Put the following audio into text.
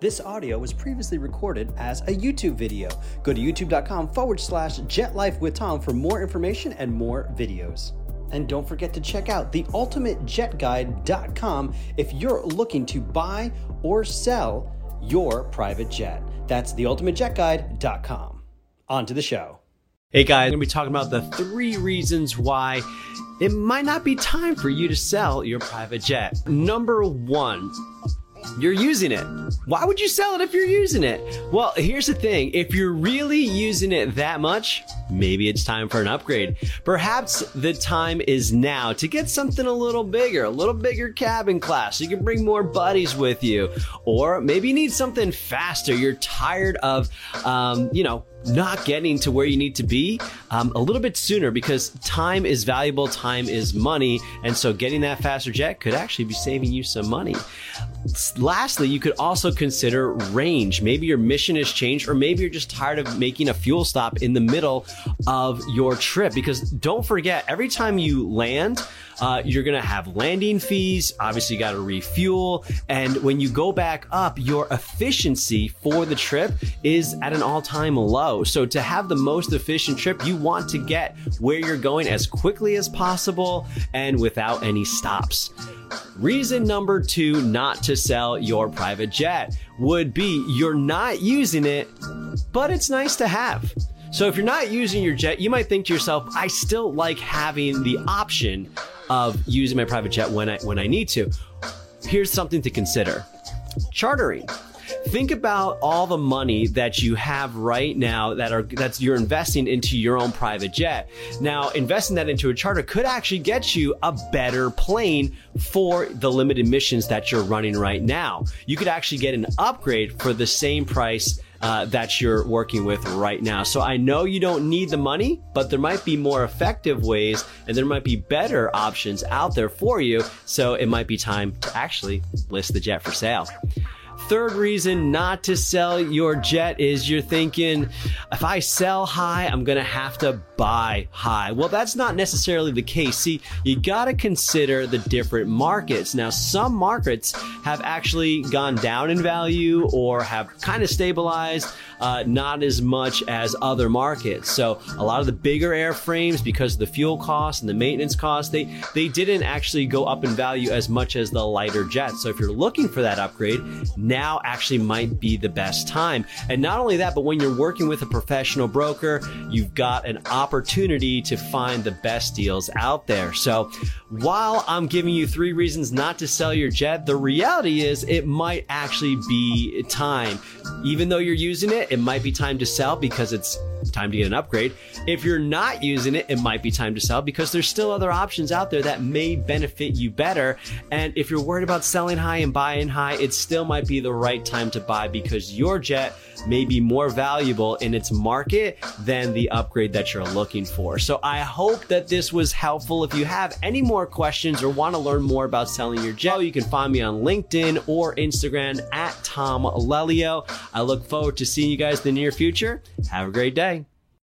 This audio was previously recorded as a YouTube video. Go to youtube.com forward slash jetlife with Tom for more information and more videos. And don't forget to check out theultimatejetguide.com if you're looking to buy or sell your private jet. That's theultimatejetguide.com. On to the show. Hey guys, I'm going to be talking about the three reasons why it might not be time for you to sell your private jet. Number one, you're using it. Why would you sell it if you're using it? Well, here's the thing if you're really using it that much, maybe it's time for an upgrade. Perhaps the time is now to get something a little bigger, a little bigger cabin class. So you can bring more buddies with you. Or maybe you need something faster. You're tired of, um, you know, not getting to where you need to be um, a little bit sooner because time is valuable, time is money, and so getting that faster jet could actually be saving you some money. Lastly, you could also consider range. Maybe your mission has changed, or maybe you're just tired of making a fuel stop in the middle of your trip because don't forget, every time you land, uh, you're going to have landing fees. Obviously, you got to refuel. And when you go back up, your efficiency for the trip is at an all time low. So, to have the most efficient trip, you want to get where you're going as quickly as possible and without any stops. Reason number two not to sell your private jet would be you're not using it, but it's nice to have. So if you're not using your jet, you might think to yourself, I still like having the option of using my private jet when I when I need to. Here's something to consider. Chartering. Think about all the money that you have right now that are that's you're investing into your own private jet. Now, investing that into a charter could actually get you a better plane for the limited missions that you're running right now. You could actually get an upgrade for the same price uh, that you're working with right now. So I know you don't need the money, but there might be more effective ways and there might be better options out there for you. So it might be time to actually list the jet for sale. Third reason not to sell your jet is you're thinking, if I sell high, I'm going to have to buy high. Well, that's not necessarily the case. See, you got to consider the different markets. Now, some markets have actually gone down in value or have kind of stabilized, uh, not as much as other markets. So, a lot of the bigger airframes, because of the fuel costs and the maintenance costs, they, they didn't actually go up in value as much as the lighter jets. So, if you're looking for that upgrade, now actually might be the best time. And not only that, but when you're working with a professional broker, you've got an opportunity to find the best deals out there. So while I'm giving you three reasons not to sell your jet, the reality is it might actually be time. Even though you're using it, it might be time to sell because it's time to get an upgrade. If you're not using it, it might be time to sell because there's still other options out there that may benefit you better. And if you're worried about selling high and buying high, it still might be the right time to buy because your jet may be more valuable in its market than the upgrade that you're looking for. So I hope that this was helpful. If you have any more questions or want to learn more about selling your jet, you can find me on LinkedIn or Instagram at Tom Lelyo. I look forward to seeing you guys in the near future. Have a great day.